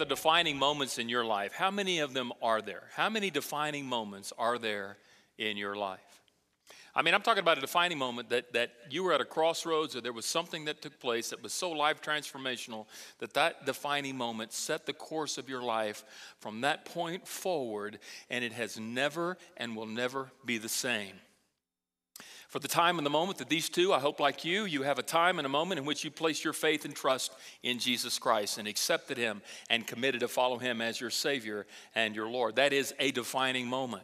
the defining moments in your life, how many of them are there? How many defining moments are there in your life? I mean, I'm talking about a defining moment that, that you were at a crossroads or there was something that took place that was so life transformational that that defining moment set the course of your life from that point forward, and it has never and will never be the same. For the time and the moment that these two, I hope like you, you have a time and a moment in which you place your faith and trust in Jesus Christ and accepted Him and committed to follow Him as your Savior and your Lord. That is a defining moment.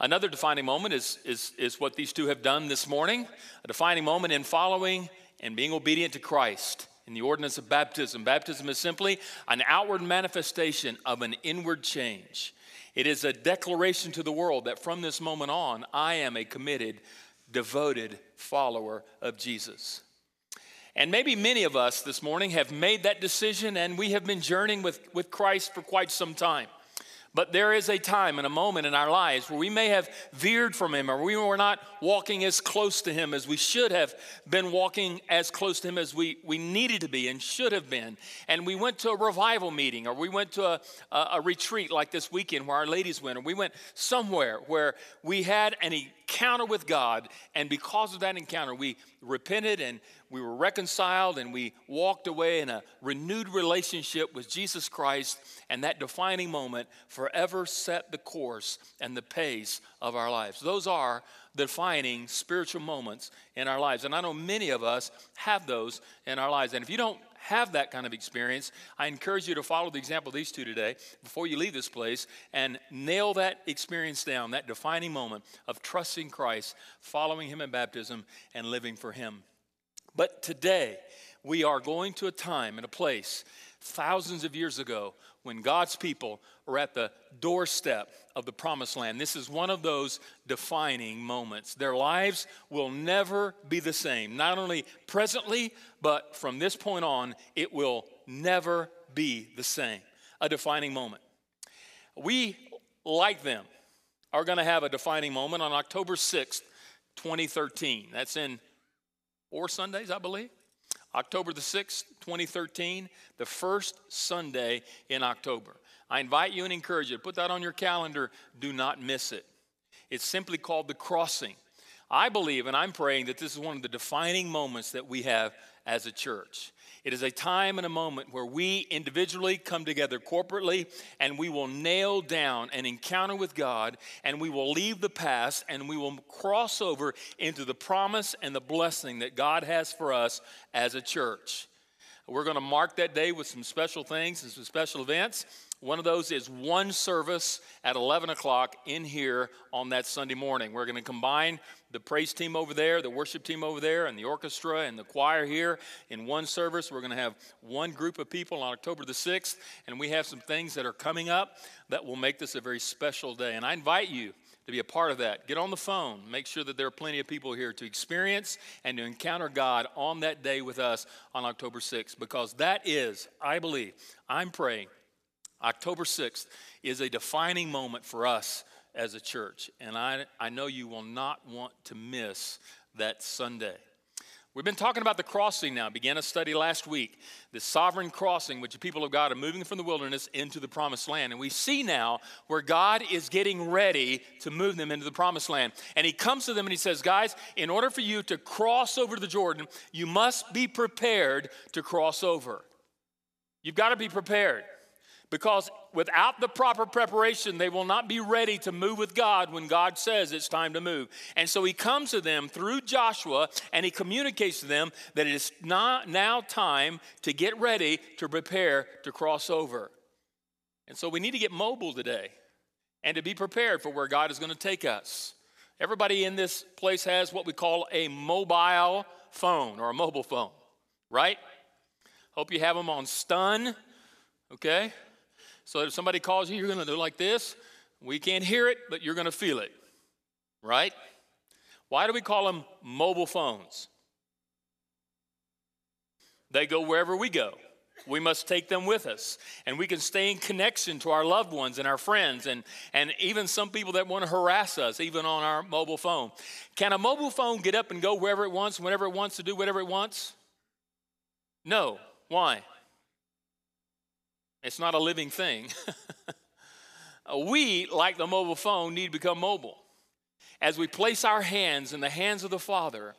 Another defining moment is, is, is what these two have done this morning a defining moment in following and being obedient to Christ in the ordinance of baptism. Baptism is simply an outward manifestation of an inward change. It is a declaration to the world that from this moment on, I am a committed, devoted follower of Jesus. And maybe many of us this morning have made that decision and we have been journeying with, with Christ for quite some time. But there is a time and a moment in our lives where we may have veered from Him or we were not walking as close to Him as we should have been walking as close to Him as we, we needed to be and should have been. And we went to a revival meeting or we went to a, a, a retreat like this weekend where our ladies went, or we went somewhere where we had an encounter with God. And because of that encounter, we repented and we were reconciled and we walked away in a renewed relationship with Jesus Christ. And that defining moment forever set the course and the pace of our lives. Those are defining spiritual moments in our lives. And I know many of us have those in our lives. And if you don't have that kind of experience, I encourage you to follow the example of these two today before you leave this place and nail that experience down, that defining moment of trusting Christ, following Him in baptism, and living for Him. But today, we are going to a time and a place thousands of years ago when God's people are at the doorstep of the promised land. This is one of those defining moments. Their lives will never be the same, not only presently, but from this point on, it will never be the same. A defining moment. We, like them, are going to have a defining moment on October 6th, 2013. That's in four Sundays, I believe. October the 6th, 2013, the first Sunday in October. I invite you and encourage you to put that on your calendar. Do not miss it. It's simply called the crossing. I believe and I'm praying that this is one of the defining moments that we have as a church. It is a time and a moment where we individually come together corporately and we will nail down an encounter with God and we will leave the past and we will cross over into the promise and the blessing that God has for us as a church. We're going to mark that day with some special things and some special events. One of those is one service at 11 o'clock in here on that Sunday morning. We're going to combine the praise team over there, the worship team over there, and the orchestra and the choir here in one service. We're going to have one group of people on October the 6th, and we have some things that are coming up that will make this a very special day. And I invite you to be a part of that. Get on the phone. Make sure that there are plenty of people here to experience and to encounter God on that day with us on October 6th because that is, I believe, I'm praying October 6th is a defining moment for us as a church, and I, I know you will not want to miss that Sunday. We've been talking about the crossing now, began a study last week, the sovereign crossing, which the people of God are moving from the wilderness into the promised land. And we see now where God is getting ready to move them into the promised land. And he comes to them and he says, Guys, in order for you to cross over the Jordan, you must be prepared to cross over. You've got to be prepared because without the proper preparation, they will not be ready to move with God when God says it's time to move. And so he comes to them through Joshua and he communicates to them that it is not now time to get ready to prepare to cross over. And so we need to get mobile today and to be prepared for where God is going to take us. Everybody in this place has what we call a mobile phone or a mobile phone, right? Hope you have them on stun, okay? So if somebody calls you, you're going to do like this. We can't hear it, but you're going to feel it, right? Why do we call them mobile phones? They go wherever we go. We must take them with us. And we can stay in connection to our loved ones and our friends and, and even some people that want to harass us, even on our mobile phone. Can a mobile phone get up and go wherever it wants, whenever it wants to do whatever it wants? No. Why? It's not a living thing. Uh, we, like the mobile phone, need to become mobile. As we place our hands in the hands of the Father,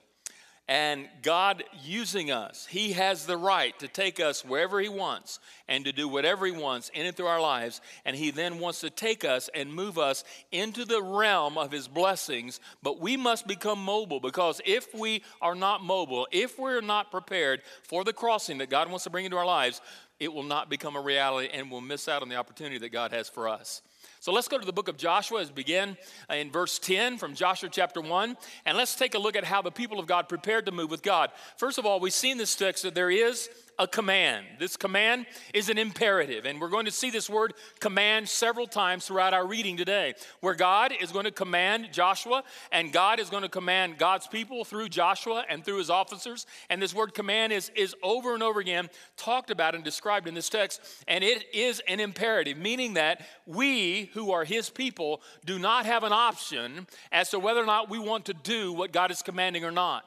and God using us, He has the right to take us wherever He wants and to do whatever He wants in and through our lives. And He then wants to take us and move us into the realm of His blessings. But we must become mobile because if we are not mobile, if we're not prepared for the crossing that God wants to bring into our lives, it will not become a reality and we'll miss out on the opportunity that God has for us. So let's go to the book of Joshua as begin in verse 10 from Joshua chapter 1. And let's take a look at how the people of God prepared to move with God. First of all, we see in this text that there is a command. This command is an imperative, and we're going to see this word command several times throughout our reading today, where God is going to command Joshua, and God is going to command God's people through Joshua and through his officers. And this word command is, is over and over again talked about and described in this text, and it is an imperative, meaning that we who are his people do not have an option as to whether or not we want to do what God is commanding or not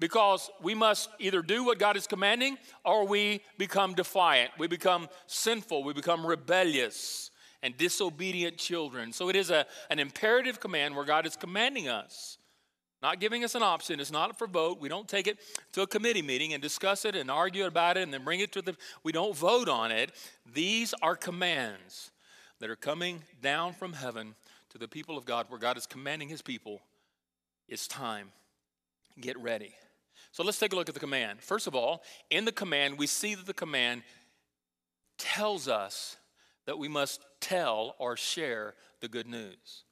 because we must either do what God is commanding or we become defiant. We become sinful. We become rebellious and disobedient children. So it is a, an imperative command where God is commanding us, not giving us an option. It's not for vote. We don't take it to a committee meeting and discuss it and argue about it and then bring it to the, we don't vote on it. These are commands that are coming down from heaven to the people of God where God is commanding his people. It's time. Get ready. So let's take a look at the command. First of all, in the command, we see that the command tells us that we must tell or share the good news.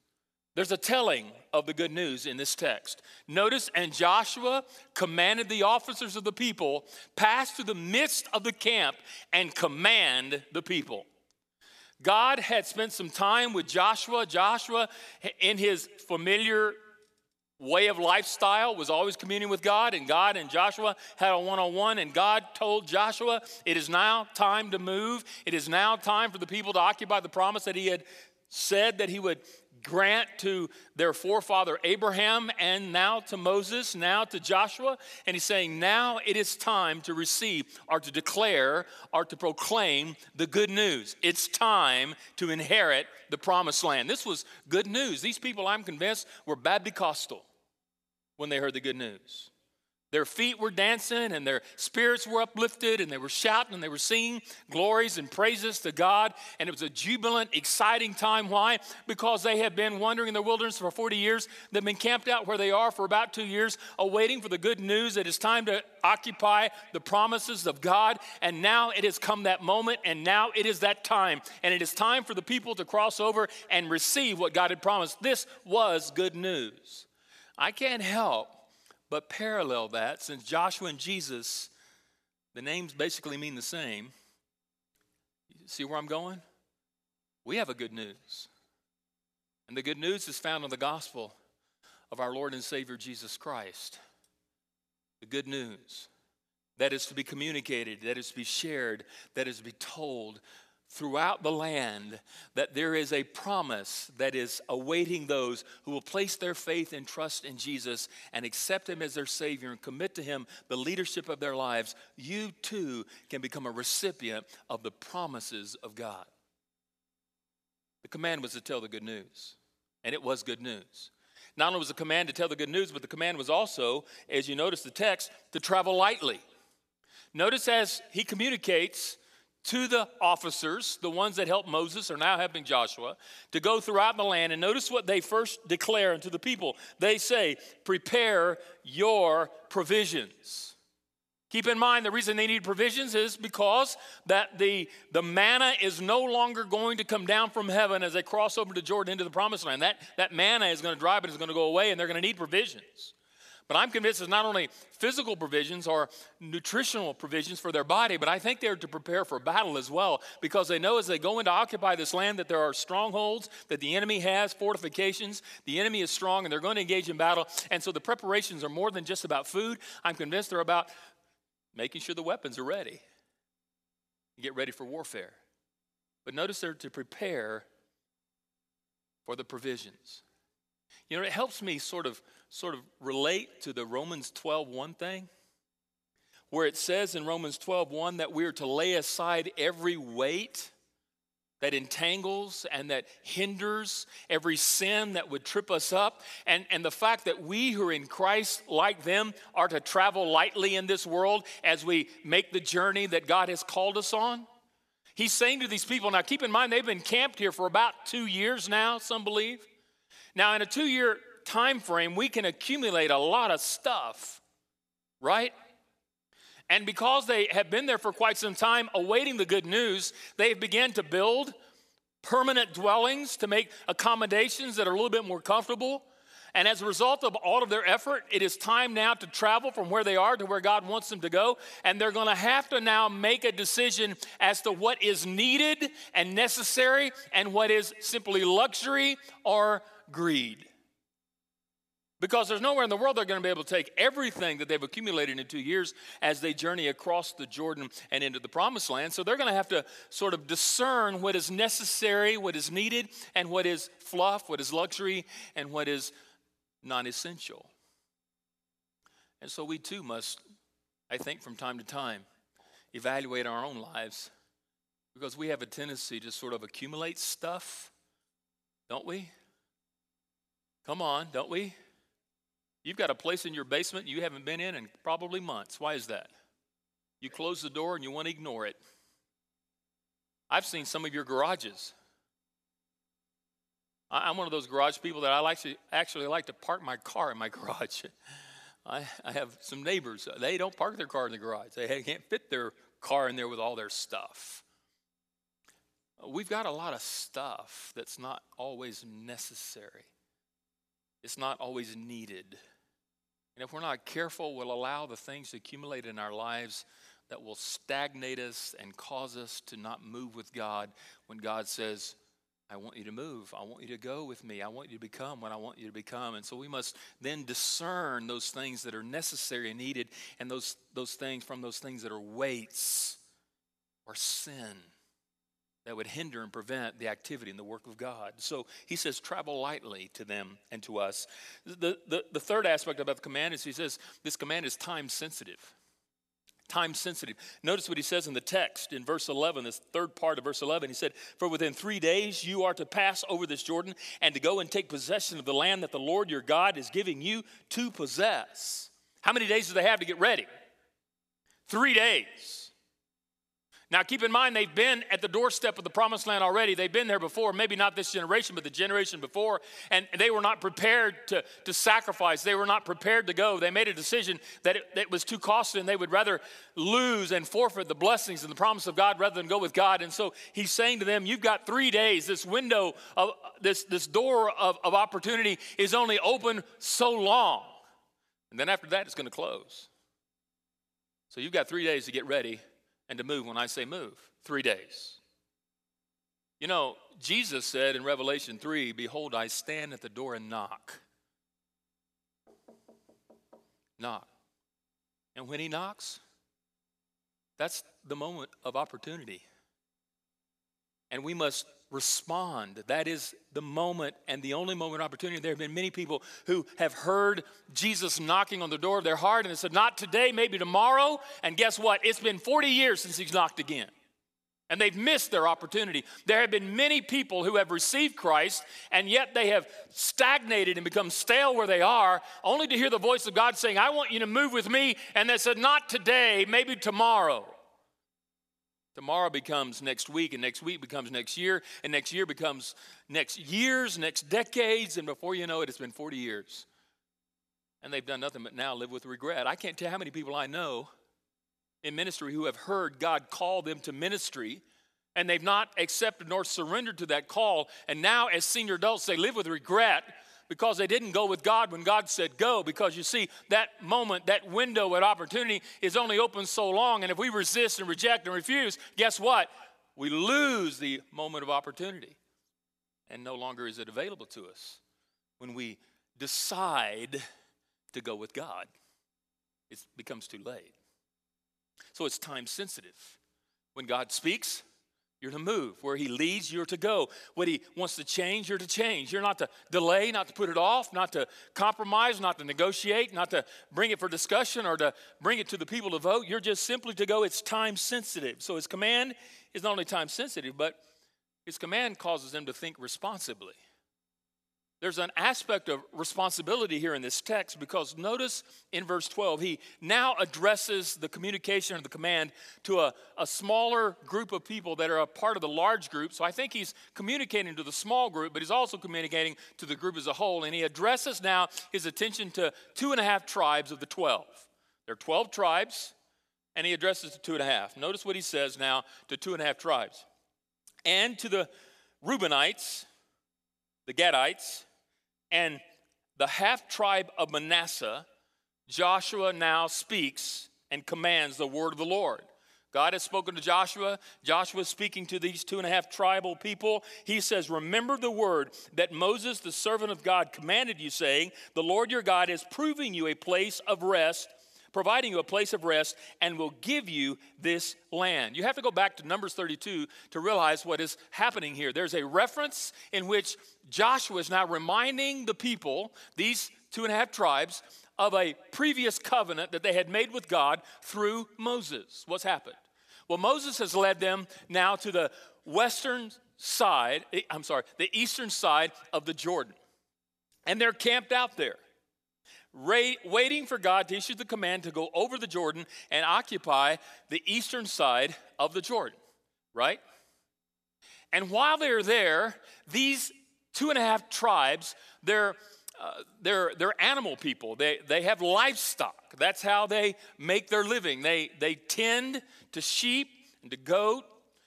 There's a telling of the good news in this text. Notice, and Joshua commanded the officers of the people pass through the midst of the camp and command the people. God had spent some time with Joshua. Joshua, in his familiar way of lifestyle was always communing with God, and God and Joshua had a one on one. And God told Joshua, It is now time to move. It is now time for the people to occupy the promise that He had said that He would grant to their forefather Abraham and now to Moses, now to Joshua. And he's saying, now it is time to receive or to declare or to proclaim the good news. It's time to inherit the promised land. This was good news. These people, I'm convinced, were Babdicostal when they heard the good news. Their feet were dancing and their spirits were uplifted and they were shouting and they were singing glories and praises to God. And it was a jubilant, exciting time. Why? Because they had been wandering in the wilderness for 40 years. They've been camped out where they are for about two years, awaiting for the good news that it's time to occupy the promises of God. And now it has come that moment and now it is that time. And it is time for the people to cross over and receive what God had promised. This was good news. I can't help but parallel that since Joshua and Jesus, the names basically mean the same. You See where I'm going? We have a good news. And the good news is found in the gospel of our Lord and Savior Jesus Christ. The good news that is to be communicated, that is to be shared, that is to be told throughout the land that there is a promise that is awaiting those who will place their faith and trust in Jesus and accept Him as their Savior and commit to Him the leadership of their lives. You too can become a recipient of the promises of God. The command was to tell the good news, and it was good news. Not only was the command to tell the good news, but the command was also, as you notice the text, to travel lightly. Notice as he communicates to the officers, the ones that helped Moses are now helping Joshua, to go throughout the land. And notice what they first declare unto the people. They say, Prepare your provisions. Keep in mind the reason they need provisions is because that the, the manna is no longer going to come down from heaven as they cross over to Jordan into the promised land. That, that manna is going to dry, but it's going to go away, and they're going to need provisions. But I'm convinced it's not only physical provisions or nutritional provisions for their body, but I think they're to prepare for battle as well because they know as they go in to occupy this land that there are strongholds, that the enemy has fortifications, the enemy is strong, and they're going to engage in battle. And so the preparations are more than just about food. I'm convinced they're about making sure the weapons are ready, get ready for warfare. But notice they're to prepare for the provisions. You know, it helps me sort of sort of relate to the Romans 12 1 thing. where it says in Romans 12, 1 that we are to lay aside every weight that entangles and that hinders every sin that would trip us up. And, and the fact that we who are in Christ, like them, are to travel lightly in this world as we make the journey that God has called us on. He's saying to these people, now keep in mind, they've been camped here for about two years now, some believe. Now, in a two year time frame, we can accumulate a lot of stuff, right? And because they have been there for quite some time awaiting the good news, they've begun to build permanent dwellings to make accommodations that are a little bit more comfortable. And as a result of all of their effort, it is time now to travel from where they are to where God wants them to go. And they're going to have to now make a decision as to what is needed and necessary and what is simply luxury or greed. Because there's nowhere in the world they're going to be able to take everything that they've accumulated in two years as they journey across the Jordan and into the promised land. So they're going to have to sort of discern what is necessary, what is needed, and what is fluff, what is luxury, and what is non essential. And so we too must, I think, from time to time, evaluate our own lives because we have a tendency to sort of accumulate stuff, don't we? Come on, don't we? You've got a place in your basement you haven't been in in probably months. Why is that? You close the door and you want to ignore it. I've seen some of your garages. I'm one of those garage people that I like to actually like to park my car in my garage. I, I have some neighbors, uh, they don't park their car in the garage. They can't fit their car in there with all their stuff. Uh, we've got a lot of stuff that's not always necessary, it's not always needed. And if we're not careful, we'll allow the things to accumulate in our lives that will stagnate us and cause us to not move with God when God says, I want you to move. I want you to go with me. I want you to become what I want you to become. And so we must then discern those things that are necessary and needed and those, those things from those things that are weights or sin that would hinder and prevent the activity and the work of God. So he says, travel lightly to them and to us. The, the, the third aspect about the command is he says, this command is time sensitive. Time sensitive. Notice what he says in the text in verse 11, this third part of verse 11. He said, For within three days you are to pass over this Jordan and to go and take possession of the land that the Lord your God is giving you to possess. How many days do they have to get ready? Three days. Now, keep in mind, they've been at the doorstep of the promised land already. They've been there before, maybe not this generation, but the generation before, and they were not prepared to, to sacrifice. They were not prepared to go. They made a decision that it, that it was too costly, and they would rather lose and forfeit the blessings and the promise of God rather than go with God. And so he's saying to them, You've got three days. This window of this, this door of, of opportunity is only open so long. And then after that, it's going to close. So you've got three days to get ready and to move when I say move. Three days. You know, Jesus said in Revelation 3 Behold, I stand at the door and knock. Knock. And when he knocks, that's the moment of opportunity. And we must respond. That is the moment and the only moment opportunity. There have been many people who have heard Jesus knocking on the door of their heart and they said, Not today, maybe tomorrow. And guess what? It's been 40 years since he's knocked again. And they've missed their opportunity. There have been many people who have received Christ, and yet they have stagnated and become stale where they are, only to hear the voice of God saying, I want you to move with me. And they said, Not today, maybe tomorrow. Tomorrow becomes next week, and next week becomes next year, and next year becomes next years, next decades, and before you know it, it's been 40 years. And they've done nothing but now live with regret. I can't tell how many people I know in ministry who have heard God call them to ministry, and they've not accepted nor surrendered to that call. And now, as senior adults, they live with regret because they didn't go with God when God said go. Because you see, that moment, that window at opportunity is only open so long. And if we resist and reject and refuse, guess what? We lose the moment of opportunity. And no longer is it available to us when we decide to go with God. It becomes too late. So it's time sensitive. When God speaks, You're to move. Where He leads, you're to go. What He wants to change, you're to change. You're not to delay, not to put it off, not to compromise, not to negotiate, not to bring it for discussion or to bring it to the people to vote. You're just simply to go. It's time sensitive. So His command is not only time sensitive, but His command causes them to think responsibly. There's an aspect of responsibility here in this text because notice in verse 12, he now addresses the communication of the command to a, a smaller group of people that are a part of the large group. So I think he's communicating to the small group, but he's also communicating to the group as a whole. And he addresses now his attention to two and a half tribes of the 12. There are 12 tribes, and he addresses the two and a half. Notice what he says now to two and a half tribes. And to the Reubenites, the Gadites, and the half tribe of Manasseh, Joshua now speaks and commands the word of the Lord. God has spoken to Joshua. Joshua is speaking to these two and a half tribal people. He says, Remember the word that Moses, the servant of God, commanded you, saying, The Lord your God is proving you a place of rest providing you a place of rest, and will give you this land. You have to go back to Numbers 32 to realize what is happening here. There's a reference in which Joshua is now reminding the people, these two and a half tribes, of a previous covenant that they had made with God through Moses. What's happened? Well, Moses has led them now to the western side, eh, I'm sorry, the eastern side of the Jordan. And they're camped out there waiting for God to issue the command to go over the Jordan and occupy the eastern side of the Jordan, right? And while they're there, these two and a half tribes, they're uh, they're, they're animal people. They, they have livestock. That's how they make their living. They, they tend to sheep and to goat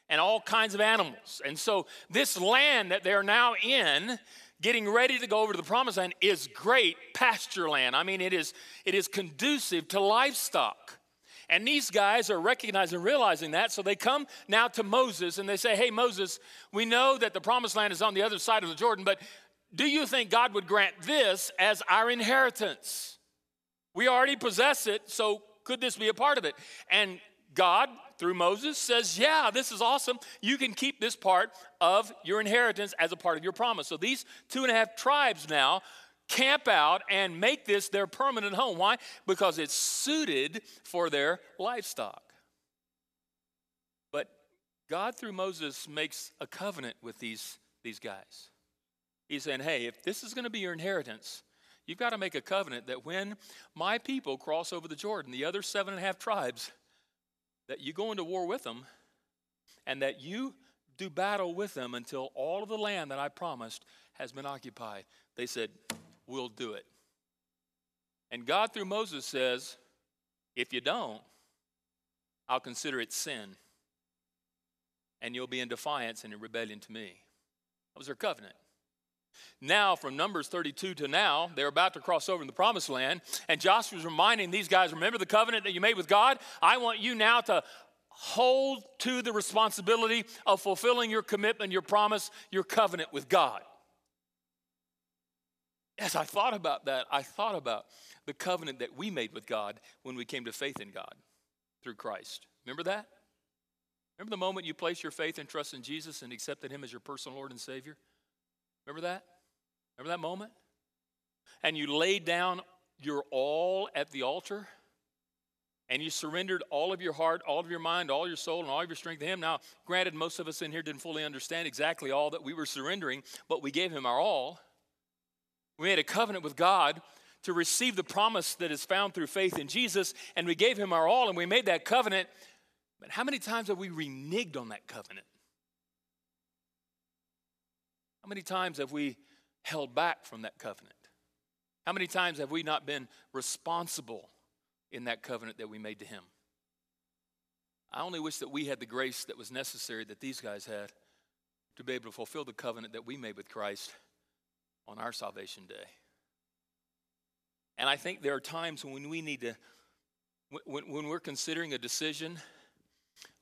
and all kinds of animals. And so, this land that they're now in getting ready to go over to the promised land is great pasture land. I mean, it is, it is conducive to livestock. And these guys are recognizing and realizing that. So they come now to Moses and they say, Hey, Moses, we know that the promised land is on the other side of the Jordan, but do you think God would grant this as our inheritance? We already possess it, so could this be a part of it? And God through Moses says, Yeah, this is awesome. You can keep this part of your inheritance as a part of your promise. So these two and a half tribes now camp out and make this their permanent home. Why? Because it's suited for their livestock. But God, through Moses, makes a covenant with these, these guys. He's saying, Hey, if this is going to be your inheritance, you've got to make a covenant that when my people cross over the Jordan, the other seven and a half tribes, that you go into war with them and that you do battle with them until all of the land that I promised has been occupied. They said, We'll do it. And God, through Moses, says, If you don't, I'll consider it sin. And you'll be in defiance and in rebellion to me. That was their covenant. Now, from Numbers 32 to now, they're about to cross over in the promised land. And Joshua's reminding these guys remember the covenant that you made with God? I want you now to hold to the responsibility of fulfilling your commitment, your promise, your covenant with God. As I thought about that, I thought about the covenant that we made with God when we came to faith in God through Christ. Remember that? Remember the moment you placed your faith and trust in Jesus and accepted Him as your personal Lord and Savior? Remember that? Remember that moment? And you laid down your all at the altar and you surrendered all of your heart, all of your mind, all your soul, and all of your strength to Him. Now, granted, most of us in here didn't fully understand exactly all that we were surrendering, but we gave Him our all. We made a covenant with God to receive the promise that is found through faith in Jesus, and we gave Him our all, and we made that covenant. But how many times have we reneged on that covenant? How many times have we held back from that covenant? How many times have we not been responsible in that covenant that we made to Him? I only wish that we had the grace that was necessary that these guys had to be able to fulfill the covenant that we made with Christ on our salvation day. And I think there are times when we need to, when, when we're considering a decision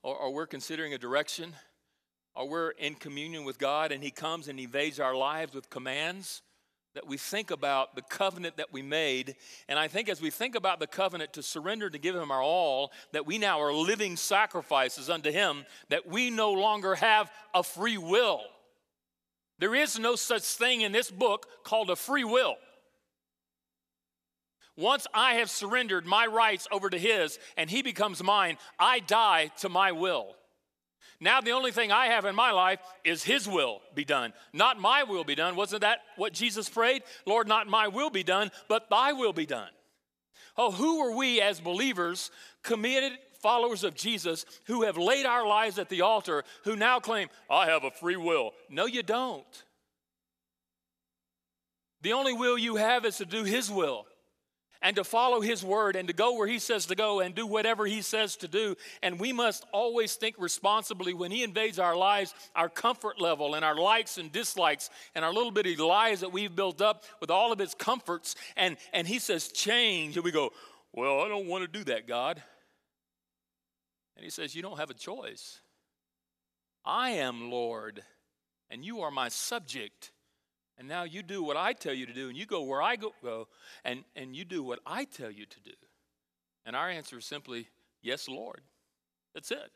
or, or we're considering a direction, or we're in communion with God and He comes and invades our lives with commands, that we think about the covenant that we made. And I think as we think about the covenant to surrender to give Him our all, that we now are living sacrifices unto Him, that we no longer have a free will. There is no such thing in this book called a free will. Once I have surrendered my rights over to His and He becomes mine, I die to my will. Now, the only thing I have in my life is His will be done, not my will be done. Wasn't that what Jesus prayed? Lord, not my will be done, but Thy will be done. Oh, who are we as believers, committed followers of Jesus, who have laid our lives at the altar, who now claim, I have a free will? No, you don't. The only will you have is to do His will and to follow his word and to go where he says to go and do whatever he says to do. And we must always think responsibly when he invades our lives, our comfort level and our likes and dislikes and our little bitty lives that we've built up with all of its comforts. And, and he says, change. And we go, well, I don't want to do that, God. And he says, you don't have a choice. I am Lord, and you are my subject. And now you do what I tell you to do, and you go where I go, go and, and you do what I tell you to do. And our answer is simply, Yes, Lord. That's it.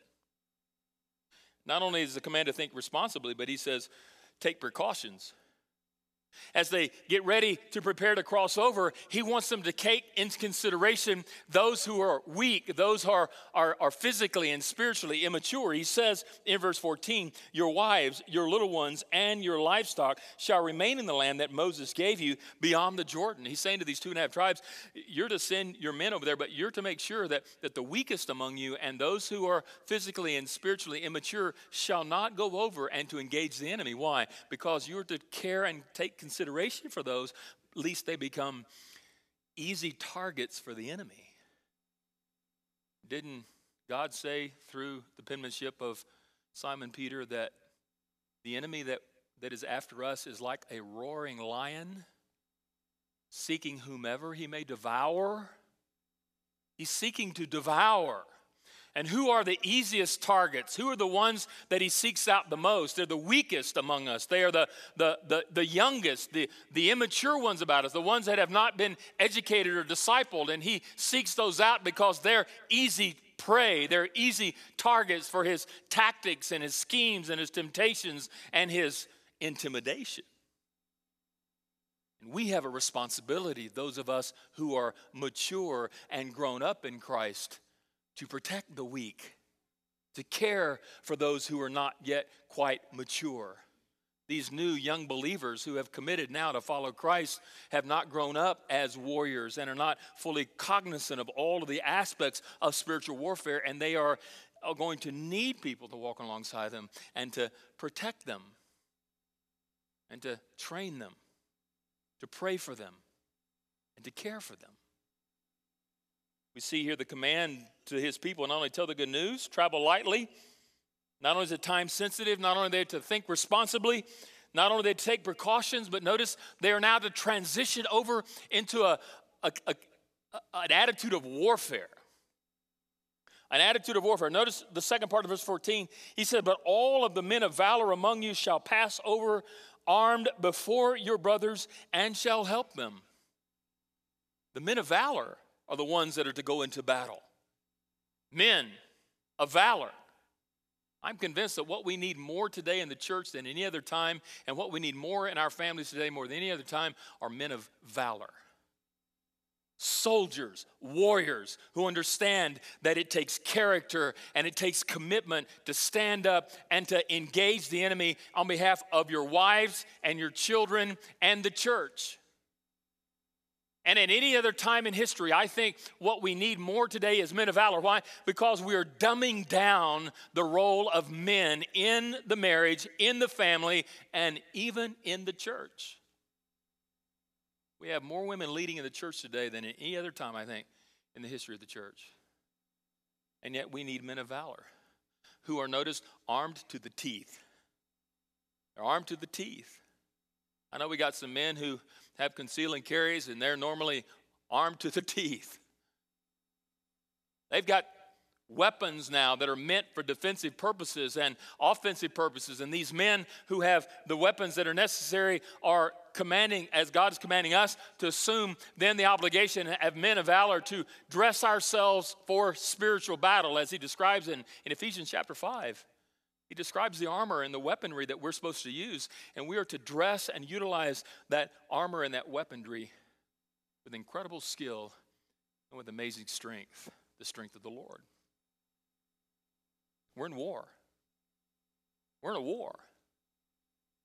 Not only is the command to think responsibly, but he says, Take precautions. As they get ready to prepare to cross over, he wants them to take into consideration those who are weak, those who are, are, are physically and spiritually immature. He says in verse 14, Your wives, your little ones, and your livestock shall remain in the land that Moses gave you beyond the Jordan. He's saying to these two and a half tribes, You're to send your men over there, but you're to make sure that, that the weakest among you and those who are physically and spiritually immature shall not go over and to engage the enemy. Why? Because you're to care and take consideration for those, lest they become easy targets for the enemy. Didn't God say through the penmanship of Simon Peter that the enemy that, that is after us is like a roaring lion, seeking whomever he may devour? He's seeking to devour. And who are the easiest targets? Who are the ones that he seeks out the most? They're the weakest among us. They are the, the, the, the, youngest, the, the immature ones about us, the ones that have not been educated or discipled. And he seeks those out because they're easy prey. They're easy targets for his tactics and his schemes and his temptations and his intimidation. And we have a responsibility, those of us who are mature and grown up in Christ to protect the weak, to care for those who are not yet quite mature. These new young believers who have committed now to follow Christ have not grown up as warriors and are not fully cognizant of all of the aspects of spiritual warfare, and they are going to need people to walk alongside them and to protect them and to train them, to pray for them, and to care for them. We see here the command to his people not only tell the good news, travel lightly, not only is it time sensitive, not only are they to think responsibly, not only they take precautions, but notice they are now to transition over into a, a, a, an attitude of warfare. An attitude of warfare. Notice the second part of verse 14. He said, But all of the men of valor among you shall pass over armed before your brothers and shall help them. The men of valor are the ones that are to go into battle. Men of valor. I'm convinced that what we need more today in the church than any other time, and what we need more in our families today more than any other time, are men of valor. Soldiers, warriors who understand that it takes character and it takes commitment to stand up and to engage the enemy on behalf of your wives and your children and the church. And at any other time in history, I think what we need more today is men of valor. Why? Because we are dumbing down the role of men in the marriage, in the family, and even in the church. We have more women leading in the church today than at any other time, I think, in the history of the church. And yet we need men of valor who are, noticed, armed to the teeth. They're armed to the teeth. I know we got some men who have concealing carries, and they're normally armed to the teeth. They've got weapons now that are meant for defensive purposes and offensive purposes. And these men who have the weapons that are necessary are commanding, as God is commanding us, to assume then the obligation of men of valor to dress ourselves for spiritual battle, as he describes in, in Ephesians chapter 5. He describes the armor and the weaponry that we're supposed to use, and we are to dress and utilize that armor and that weaponry with incredible skill and with amazing strength, the strength of the Lord. We're in war. We're in a war.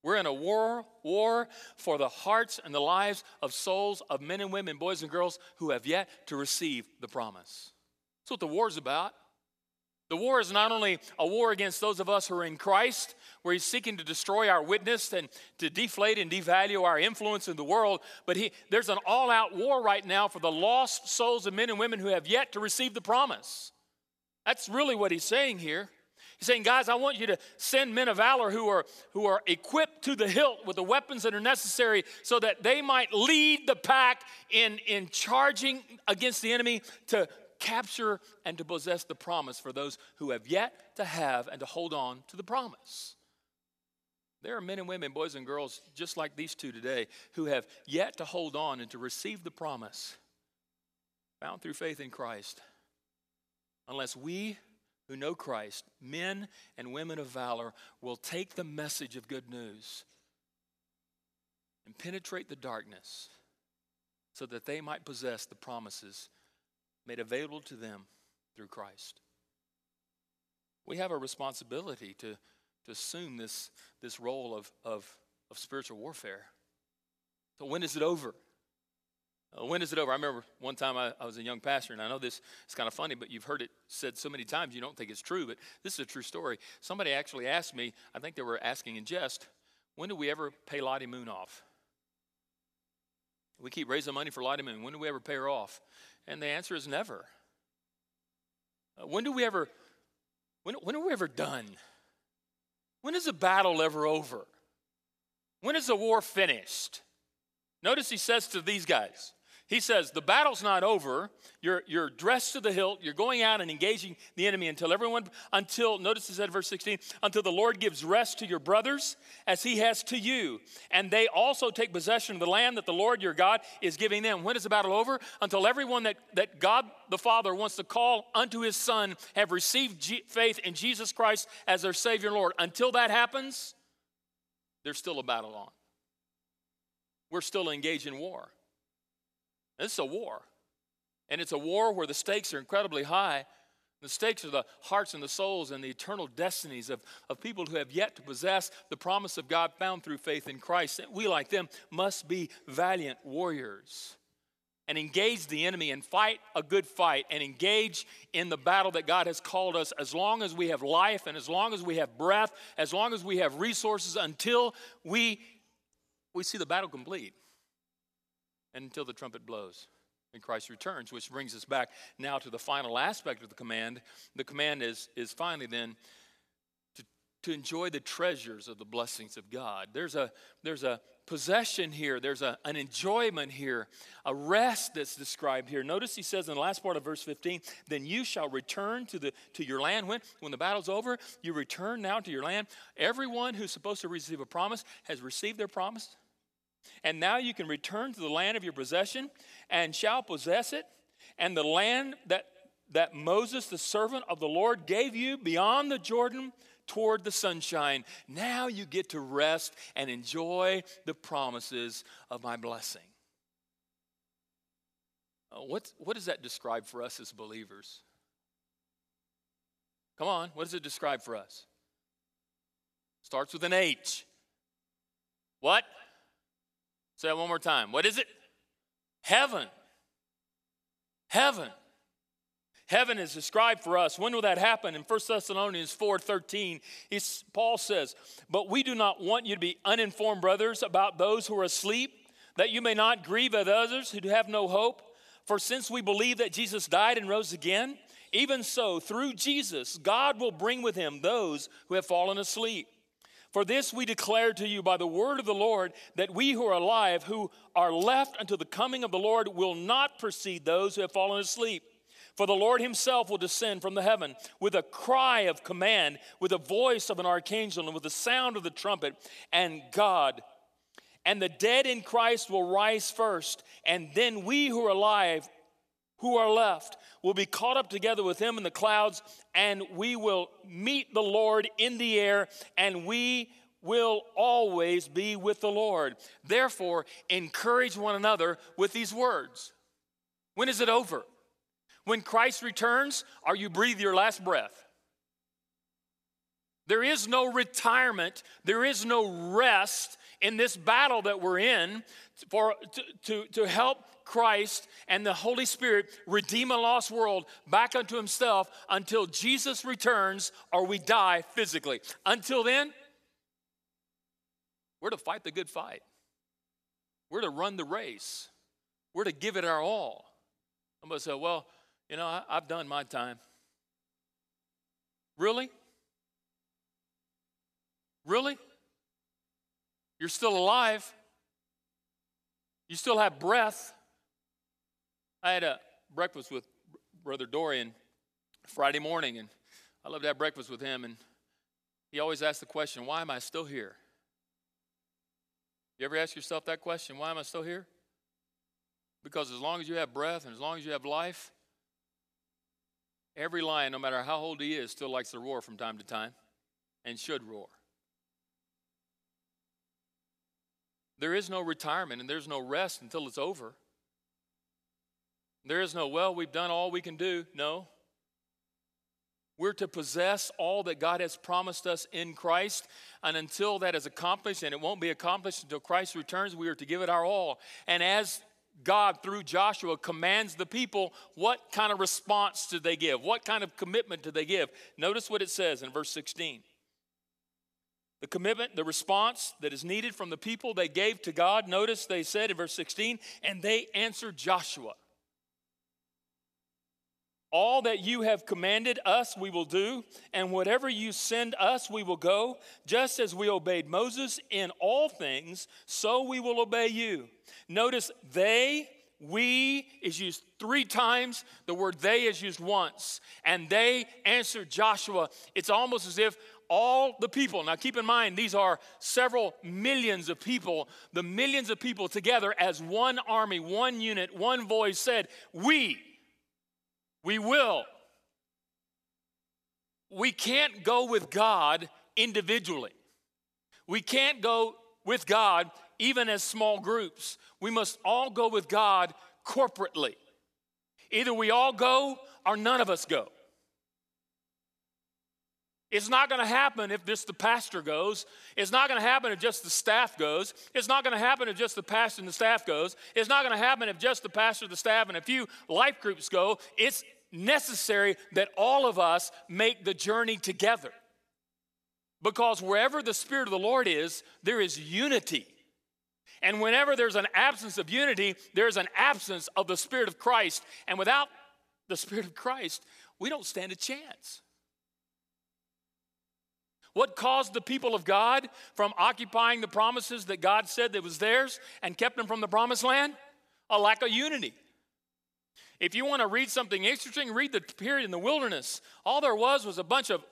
We're in a war, war for the hearts and the lives of souls of men and women, boys and girls who have yet to receive the promise. That's what the war is about. The war is not only a war against those of us who are in Christ, where he's seeking to destroy our witness and to deflate and devalue our influence in the world, but he, there's an all out war right now for the lost souls of men and women who have yet to receive the promise. That's really what he's saying here. He's saying, guys, I want you to send men of valor who are, who are equipped to the hilt with the weapons that are necessary so that they might lead the pack in, in charging against the enemy to capture and to possess the promise for those who have yet to have and to hold on to the promise. There are men and women, boys and girls, just like these two today, who have yet to hold on and to receive the promise found through faith in Christ. Unless we who know Christ, men and women of valor, will take the message of good news and penetrate the darkness so that they might possess the promises made available to them through Christ. We have a responsibility to, to assume this, this role of, of, of spiritual warfare. So, when is it over? Uh, when is it over? I remember one time I, I, was a young pastor, and I know this is kind of funny, but you've heard it said so many times you don't think it's true, but this is a true story. Somebody actually asked me, I think they were asking in jest, when do we ever pay Lottie Moon off? We keep raising money for Lottie Moon. When do we ever pay her off? And the answer is never. Uh, when do we ever, when, when are we ever done? When is a battle ever over? When is the war finished? Notice he says to these guys, he says, The battle's not over. You're, you're dressed to the hilt. You're going out and engaging the enemy until everyone, until, notice he said, verse 16, until the Lord gives rest to your brothers as he has to you. And they also take possession of the land that the Lord your God is giving them. When is the battle over? Until everyone that, that God the Father wants to call unto his Son have received G- faith in Jesus Christ as their Savior and Lord. Until that happens, there's still a battle on. We're still engaged in war. This is a war. And it's a war where the stakes are incredibly high. The stakes are the hearts and the souls and the eternal destinies of, of people who have yet to possess the promise of God found through faith in Christ. We, like them, must be valiant warriors and engage the enemy and fight a good fight and engage in the battle that God has called us as long as we have life and as long as we have breath, as long as we have resources until we, we see the battle complete until the trumpet blows and Christ returns, which brings us back now to the final aspect of the command. The command is, is finally then to, to enjoy the treasures of the blessings of God. There's a, there's a possession here, there's a, an enjoyment here, a rest that's described here. Notice he says in the last part of verse 15, then you shall return to, the, to your land. When, when the battle's over, you return now to your land. Everyone who's supposed to receive a promise has received their promise. And now you can return to the land of your possession and shall possess it. And the land that, that Moses, the servant of the Lord, gave you beyond the Jordan toward the sunshine. Now you get to rest and enjoy the promises of my blessing. Uh, what, what does that describe for us as believers? Come on, what does it describe for us? Starts with an H. What? Say that one more time. What is it? Heaven. Heaven. Heaven is described for us. When will that happen? In 1 Thessalonians 4:13, Paul says, "But we do not want you to be uninformed, brothers, about those who are asleep, that you may not grieve as others who have no hope. For since we believe that Jesus died and rose again, even so, through Jesus, God will bring with him those who have fallen asleep." For this we declare to you by the word of the Lord that we who are alive, who are left until the coming of the Lord, will not precede those who have fallen asleep. For the Lord himself will descend from the heaven with a cry of command, with a voice of an archangel, and with the sound of the trumpet, and God. And the dead in Christ will rise first, and then we who are alive, who are left, will be caught up together with him in the clouds, and we will meet the Lord in the air, and we will always be with the Lord. Therefore, encourage one another with these words. When is it over? When Christ returns, are you breathe your last breath? There is no retirement, there is no rest in this battle that we're in for, to, to, to help Christ and the Holy Spirit redeem a lost world back unto Himself until Jesus returns or we die physically. Until then, we're to fight the good fight, we're to run the race, we're to give it our all. Somebody say, Well, you know, I, I've done my time. Really? Really? You're still alive. You still have breath. I had a breakfast with Brother Dorian Friday morning, and I love to have breakfast with him. And he always asks the question, Why am I still here? You ever ask yourself that question? Why am I still here? Because as long as you have breath and as long as you have life, Every lion, no matter how old he is, still likes to roar from time to time and should roar. There is no retirement and there's no rest until it's over. There is no, well, we've done all we can do. No. We're to possess all that God has promised us in Christ. And until that is accomplished, and it won't be accomplished until Christ returns, we are to give it our all. And as God, through Joshua, commands the people, what kind of response do they give? What kind of commitment do they give? Notice what it says in verse 16. The commitment, the response that is needed from the people they gave to God. Notice they said in verse 16, and they answered Joshua. All that you have commanded us, we will do, and whatever you send us, we will go. Just as we obeyed Moses in all things, so we will obey you. Notice they, we is used three times. The word they is used once. And they answered Joshua. It's almost as if all the people, now keep in mind, these are several millions of people, the millions of people together as one army, one unit, one voice said, We, we will. We can't go with God individually. We can't go with God even as small groups. We must all go with God corporately. Either we all go or none of us go. It's not going to happen if just the pastor goes. It's not going to happen if just the staff goes. It's not going to happen if just the pastor and the staff goes. It's not going to happen if just the pastor, the staff, and a few life groups go. It's necessary that all of us make the journey together. Because wherever the Spirit of the Lord is, there is unity. And whenever there's an absence of unity, there's an absence of the Spirit of Christ. And without the Spirit of Christ, we don't stand a chance. What caused the people of God from occupying the promises that God said that was theirs and kept them from the promised land? A lack of unity. If you want to read something interesting, read the period in the wilderness. All there was was a bunch of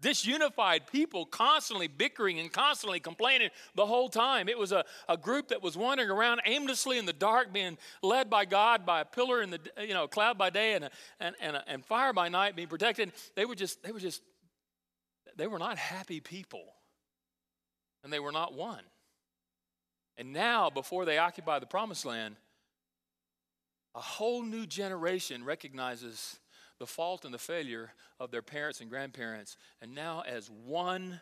disunified people constantly bickering and constantly complaining the whole time. It was a, a group that was wandering around aimlessly in the dark, being led by God by a pillar in the you know cloud by day and a, and and, a, and fire by night, being protected. They were just they were just they were not happy people, and they were not one. And now, before they occupy the promised land, a whole new generation recognizes the fault and the failure of their parents and grandparents. And now, as one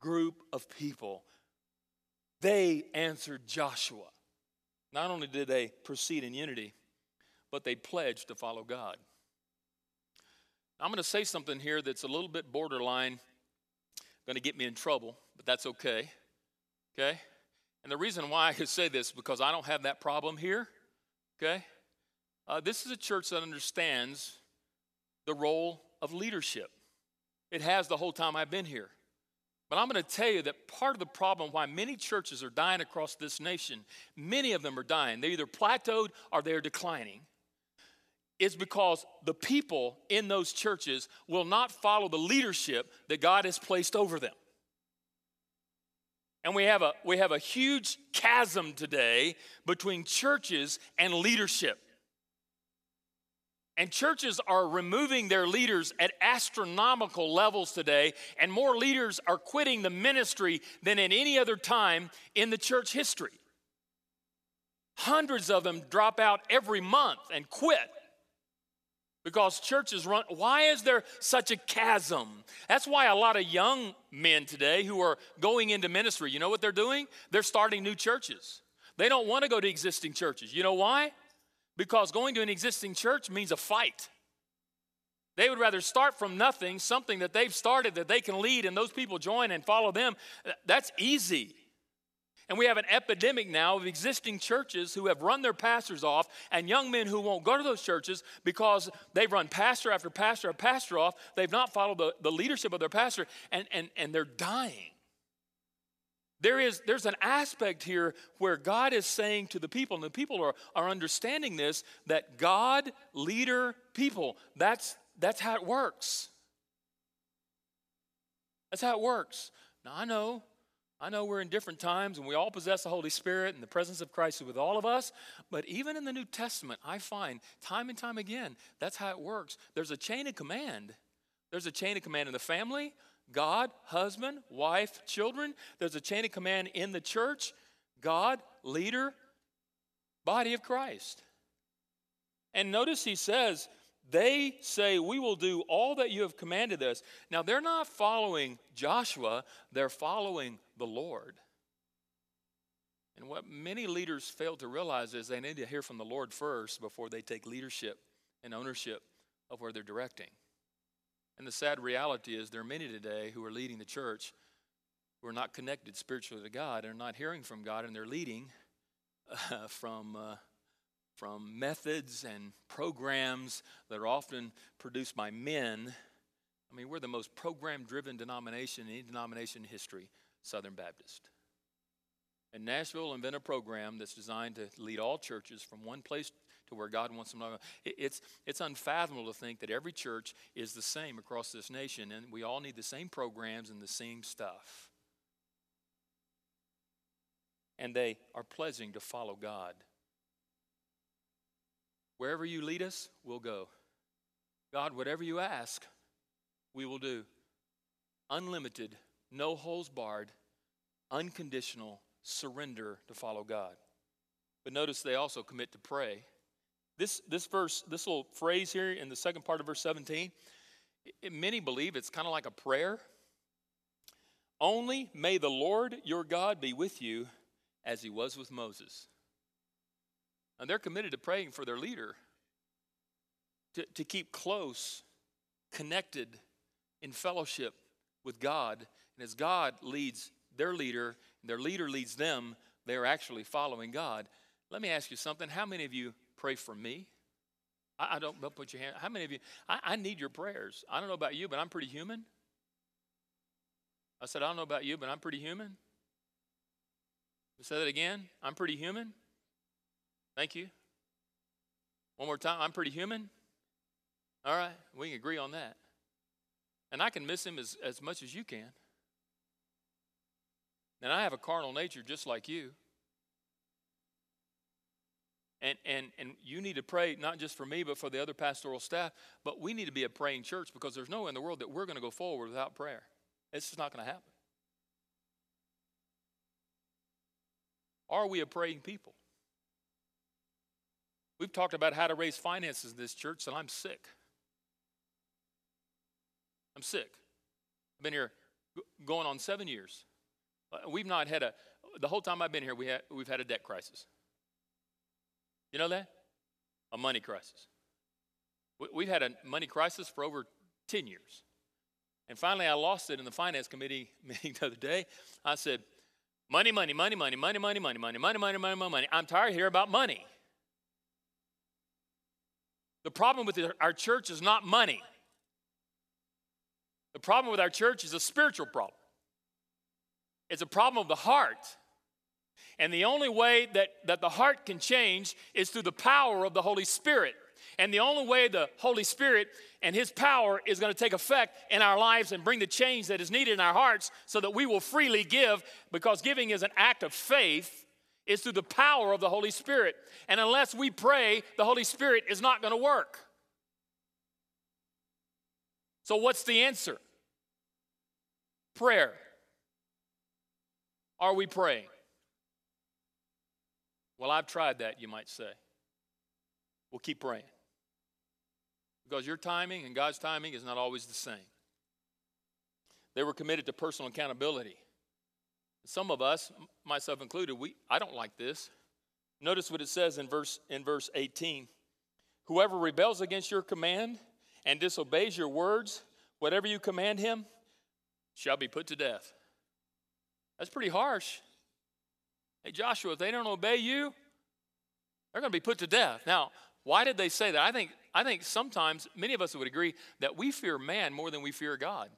group of people, they answered Joshua. Not only did they proceed in unity, but they pledged to follow God. I'm going to say something here that's a little bit borderline, going to get me in trouble, but that's okay. Okay? And the reason why I could say this because I don't have that problem here. Okay? Uh, this is a church that understands the role of leadership. It has the whole time I've been here. But I'm going to tell you that part of the problem why many churches are dying across this nation, many of them are dying. They're either plateaued or they're declining, is because the people in those churches will not follow the leadership that God has placed over them. And we have a, we have a huge chasm today between churches and leadership. And churches are removing their leaders at astronomical levels today, and more leaders are quitting the ministry than at any other time in the church history. Hundreds of them drop out every month and quit because churches run. Why is there such a chasm? That's why a lot of young men today who are going into ministry, you know what they're doing? They're starting new churches. They don't want to go to existing churches. You know why? Because going to an existing church means a fight. They would rather start from nothing, something that they've started that they can lead, and those people join and follow them. That's easy. And we have an epidemic now of existing churches who have run their pastors off and young men who won't go to those churches because they've run pastor after pastor after pastor off. They've not followed the, the leadership of their pastor and, and, and they're dying. There is, there's an aspect here where God is saying to the people, and the people are, are understanding this, that God, leader, people, that's, that's how it works. That's how it works. Now, I know I know we're in different times and we all possess the Holy Spirit and the presence of Christ is with all of us, but even in the New Testament, I find time and time again that's how it works. There's a chain of command. There's a chain of command in the family, God, husband, wife, children. There's a chain of command in the church, God, leader, body of Christ. And notice he says, they say, We will do all that you have commanded us. Now, they're not following Joshua, they're following the Lord. And what many leaders fail to realize is they need to hear from the Lord first before they take leadership and ownership of where they're directing. And the sad reality is there are many today who are leading the church who are not connected spiritually to God and are not hearing from God, and they're leading uh, from. Uh, from methods and programs that are often produced by men. I mean, we're the most program driven denomination in any denomination in history, Southern Baptist. And Nashville invented a program that's designed to lead all churches from one place to where God wants them to go. It's, it's unfathomable to think that every church is the same across this nation, and we all need the same programs and the same stuff. And they are pledging to follow God. Wherever you lead us, we'll go. God, whatever you ask, we will do. Unlimited, no holes barred, unconditional surrender to follow God. But notice they also commit to pray. This, this verse, this little phrase here in the second part of verse 17, it, many believe it's kind of like a prayer. Only may the Lord your God be with you as he was with Moses. And they're committed to praying for their leader to, to keep close, connected in fellowship with God. And as God leads their leader, and their leader leads them, they are actually following God. Let me ask you something. How many of you pray for me? I, I don't, don't put your hand. How many of you? I, I need your prayers. I don't know about you, but I'm pretty human. I said, I don't know about you, but I'm pretty human. Say that again. I'm pretty human. Thank you. One more time. I'm pretty human. All right. We can agree on that. And I can miss him as, as much as you can. And I have a carnal nature just like you. And, and, and you need to pray not just for me, but for the other pastoral staff. But we need to be a praying church because there's no way in the world that we're going to go forward without prayer. It's just not going to happen. Are we a praying people? We've talked about how to raise finances in this church, and I'm sick. I'm sick. I've been here going on seven years. Uh, we've not had a, the whole time I've been here, we had, we've had a debt crisis. You know that? A money crisis. We've had a money crisis for over 10 years. And finally, I lost it in the finance committee meeting the other day. I said, Money, money, money, money, money, money, money, money, money, money, money, money, money. I'm tired of hearing about money. The problem with our church is not money. The problem with our church is a spiritual problem. It's a problem of the heart. And the only way that, that the heart can change is through the power of the Holy Spirit. And the only way the Holy Spirit and His power is going to take effect in our lives and bring the change that is needed in our hearts so that we will freely give, because giving is an act of faith, is through the power of the Holy Spirit. And unless we pray, the Holy Spirit is not going to work. So, what's the answer? Prayer. Are we praying? Well, I've tried that, you might say. We'll keep praying. Because your timing and God's timing is not always the same. They were committed to personal accountability. Some of us, myself included, we I don't like this. Notice what it says in verse in verse 18. Whoever rebels against your command and disobeys your words, whatever you command him, shall be put to death. That's pretty harsh. Hey, Joshua, if they don't obey you, they're going to be put to death. Now, why did they say that? I think, I think sometimes many of us would agree that we fear man more than we fear God.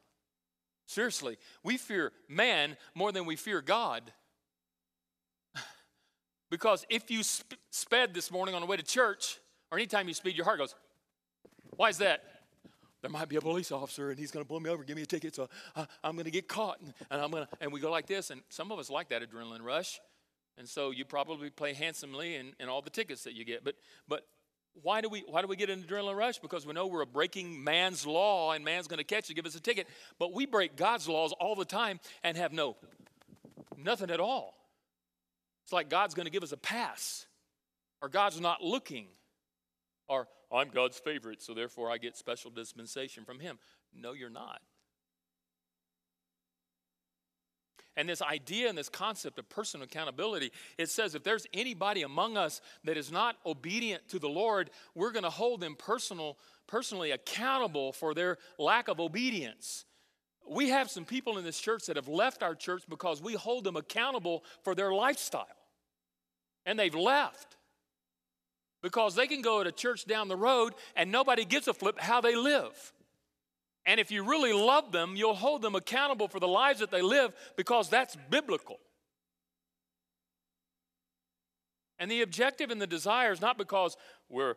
Seriously, we fear man more than we fear God. because if you sp- sped this morning on the way to church, or anytime you speed, your heart goes, Why is that? There might be a police officer and he's going to pull me over, give me a ticket, so I, am going to get caught. And, and I'm going to, and we go like this. And some of us like that adrenaline rush. And so you probably play handsomely in, in all the tickets that you get. But, but why do we why do we get an adrenaline rush? Because we know we're breaking man's law and man's going to catch us, give us a ticket. But we break God's laws all the time and have no nothing at all. It's like God's going to give us a pass, or God's not looking, or I'm God's favorite, so therefore I get special dispensation from Him. No, you're not. And this idea and this concept of personal accountability, it says if there's anybody among us that is not obedient to the Lord, we're going to hold them personal, personally accountable for their lack of obedience. We have some people in this church that have left our church because we hold them accountable for their lifestyle. And they've left because they can go to church down the road and nobody gives a flip how they live. And if you really love them, you'll hold them accountable for the lives that they live because that's biblical. And the objective and the desire is not because we're,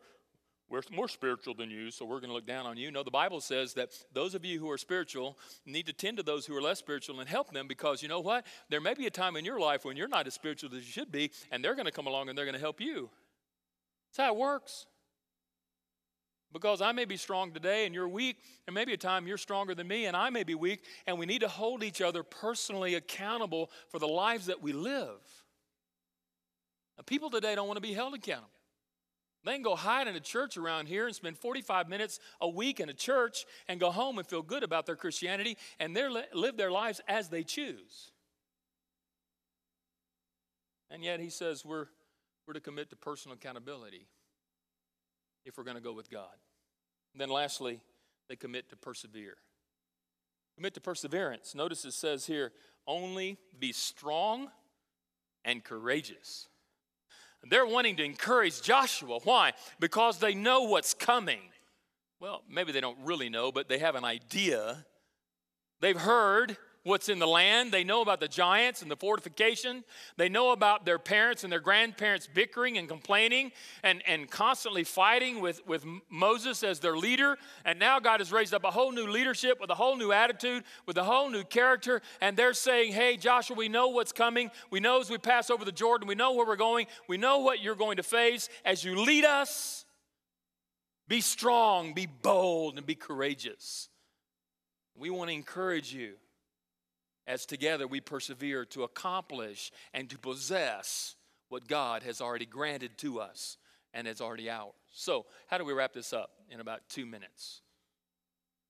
we're more spiritual than you, so we're going to look down on you. No, the Bible says that those of you who are spiritual need to tend to those who are less spiritual and help them because you know what? There may be a time in your life when you're not as spiritual as you should be, and they're going to come along and they're going to help you. That's how it works. Because I may be strong today and you're weak, and maybe a time you're stronger than me and I may be weak, and we need to hold each other personally accountable for the lives that we live. Now, people today don't want to be held accountable. They can go hide in a church around here and spend 45 minutes a week in a church and go home and feel good about their Christianity and live their lives as they choose. And yet he says we're, we're to commit to personal accountability if we're going to go with God. And then lastly, they commit to persevere. Commit to perseverance. Notice it says here, only be strong and courageous. They're wanting to encourage Joshua. Why? Because they know what's coming. Well, maybe they don't really know, but they have an idea. They've heard what's in the land. They know about the giants and the fortification. They know about their parents and their grandparents bickering and complaining and, and constantly fighting with, with Moses as their leader. And now God has raised up a whole new leadership with a whole new attitude, with a whole new character. And they're saying, Hey, Joshua, we know what's coming. We know as we pass over the Jordan, we know where we're going. We know what you're going to face as you lead us. Be strong, be bold, and be courageous. We want to encourage you as together we persevere to accomplish and to possess what God has already granted to us and is already ours. So, how do we wrap this up in about two minutes?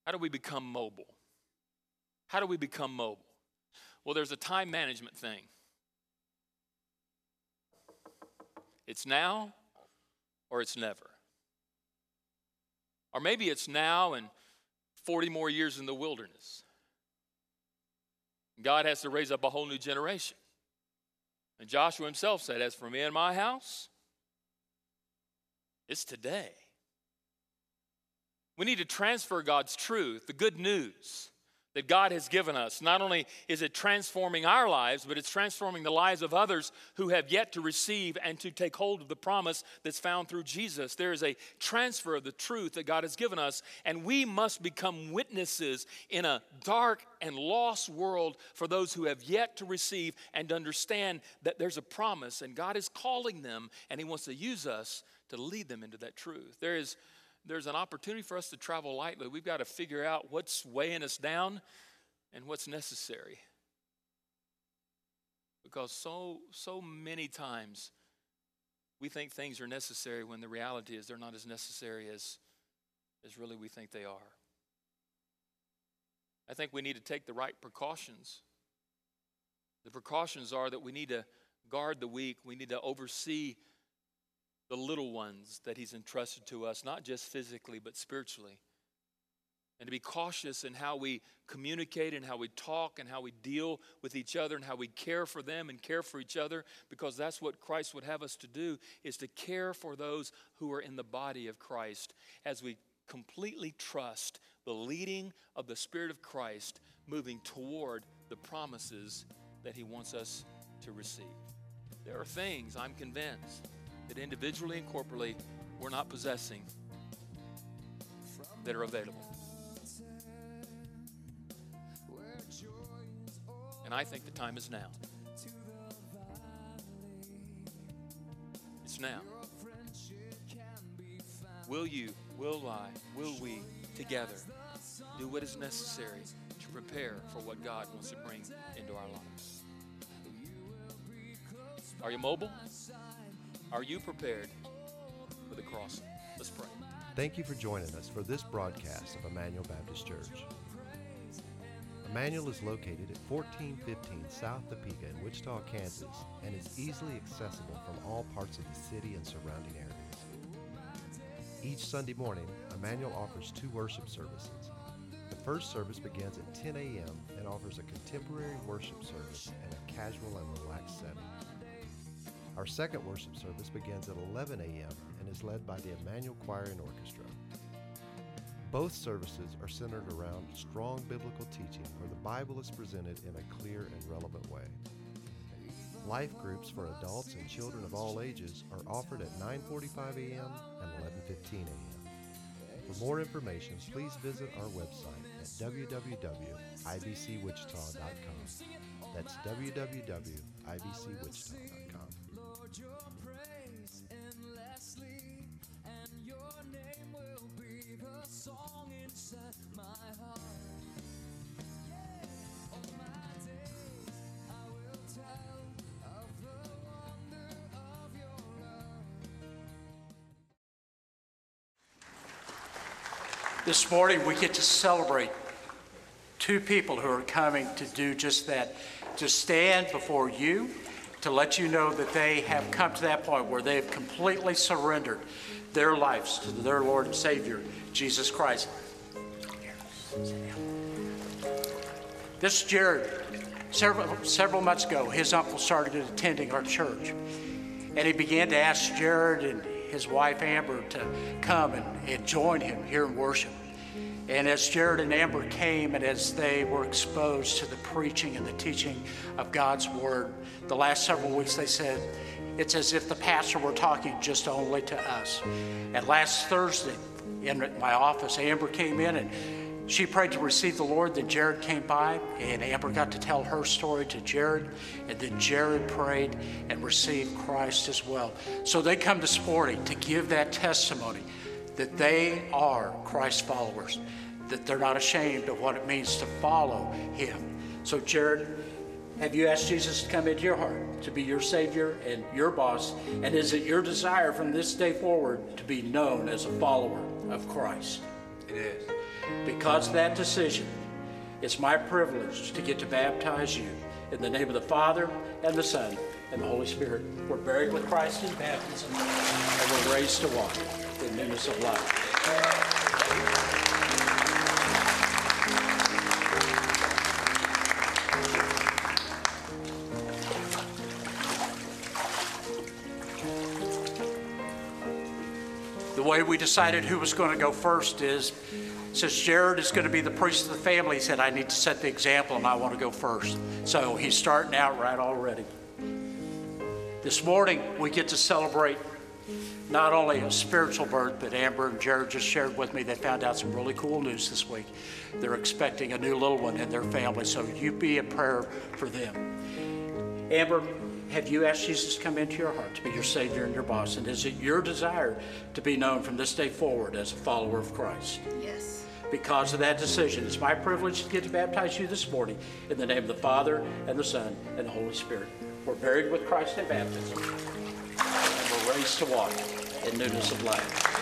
How do we become mobile? How do we become mobile? Well, there's a time management thing. It's now or it's never. Or maybe it's now and 40 more years in the wilderness. God has to raise up a whole new generation. And Joshua himself said, As for me and my house, it's today. We need to transfer God's truth, the good news, that God has given us. Not only is it transforming our lives, but it's transforming the lives of others who have yet to receive and to take hold of the promise that's found through Jesus. There is a transfer of the truth that God has given us, and we must become witnesses in a dark and lost world for those who have yet to receive and understand that there's a promise, and God is calling them, and He wants to use us to lead them into that truth. There is there's an opportunity for us to travel lightly. We've got to figure out what's weighing us down and what's necessary. Because so so many times we think things are necessary when the reality is they're not as necessary as as really we think they are. I think we need to take the right precautions. The precautions are that we need to guard the weak, we need to oversee the little ones that He's entrusted to us, not just physically, but spiritually. And to be cautious in how we communicate and how we talk and how we deal with each other and how we care for them and care for each other, because that's what Christ would have us to do, is to care for those who are in the body of Christ as we completely trust the leading of the Spirit of Christ moving toward the promises that He wants us to receive. There are things, I'm convinced, that individually and corporately we're not possessing that are available. And I think the time is now. It's now. Will you, will I, will we together do what is necessary to prepare for what God wants to bring into our lives? Are you mobile? Are you prepared for the cross? Let's pray. Thank you for joining us for this broadcast of Immanuel Baptist Church. Immanuel is located at 1415 South Topeka in Wichita, Kansas, and is easily accessible from all parts of the city and surrounding areas. Each Sunday morning, Immanuel offers two worship services. The first service begins at 10 a.m. and offers a contemporary worship service in a casual and relaxed setting. Our second worship service begins at 11 a.m. and is led by the Immanuel Choir and Orchestra. Both services are centered around strong biblical teaching where the Bible is presented in a clear and relevant way. Life groups for adults and children of all ages are offered at 9:45 a.m. and 11:15 a.m. For more information, please visit our website at www.ibcwichita.com. That's www.ibcwichita.com. This morning we get to celebrate two people who are coming to do just that to stand before you, to let you know that they have come to that point where they have completely surrendered their lives to their Lord and Savior, Jesus Christ. This Jared, several, several months ago, his uncle started attending our church. And he began to ask Jared and his wife Amber to come and, and join him here in worship. And as Jared and Amber came and as they were exposed to the preaching and the teaching of God's Word, the last several weeks they said, it's as if the pastor were talking just only to us. And last Thursday in my office, Amber came in and she prayed to receive the Lord. Then Jared came by, and Amber got to tell her story to Jared. And then Jared prayed and received Christ as well. So they come this morning to give that testimony that they are Christ followers, that they're not ashamed of what it means to follow Him. So, Jared, have you asked Jesus to come into your heart, to be your Savior and your boss? And is it your desire from this day forward to be known as a follower of Christ? It is. Because of that decision, it's my privilege to get to baptize you in the name of the Father and the Son and the Holy Spirit. We're buried with Christ in baptism, and we're raised to walk in newness of life. The way we decided who was going to go first is, since Jared is going to be the priest of the family, he said, I need to set the example and I want to go first. So he's starting out right already. This morning, we get to celebrate not only a spiritual birth, but Amber and Jared just shared with me they found out some really cool news this week. They're expecting a new little one in their family, so you be in prayer for them. Amber, have you asked Jesus to come into your heart to be your Savior and your boss? And is it your desire to be known from this day forward as a follower of Christ? Yes. Because of that decision, it's my privilege to get to baptize you this morning in the name of the Father and the Son and the Holy Spirit. We're buried with Christ in baptism, and we're raised to walk in newness of life.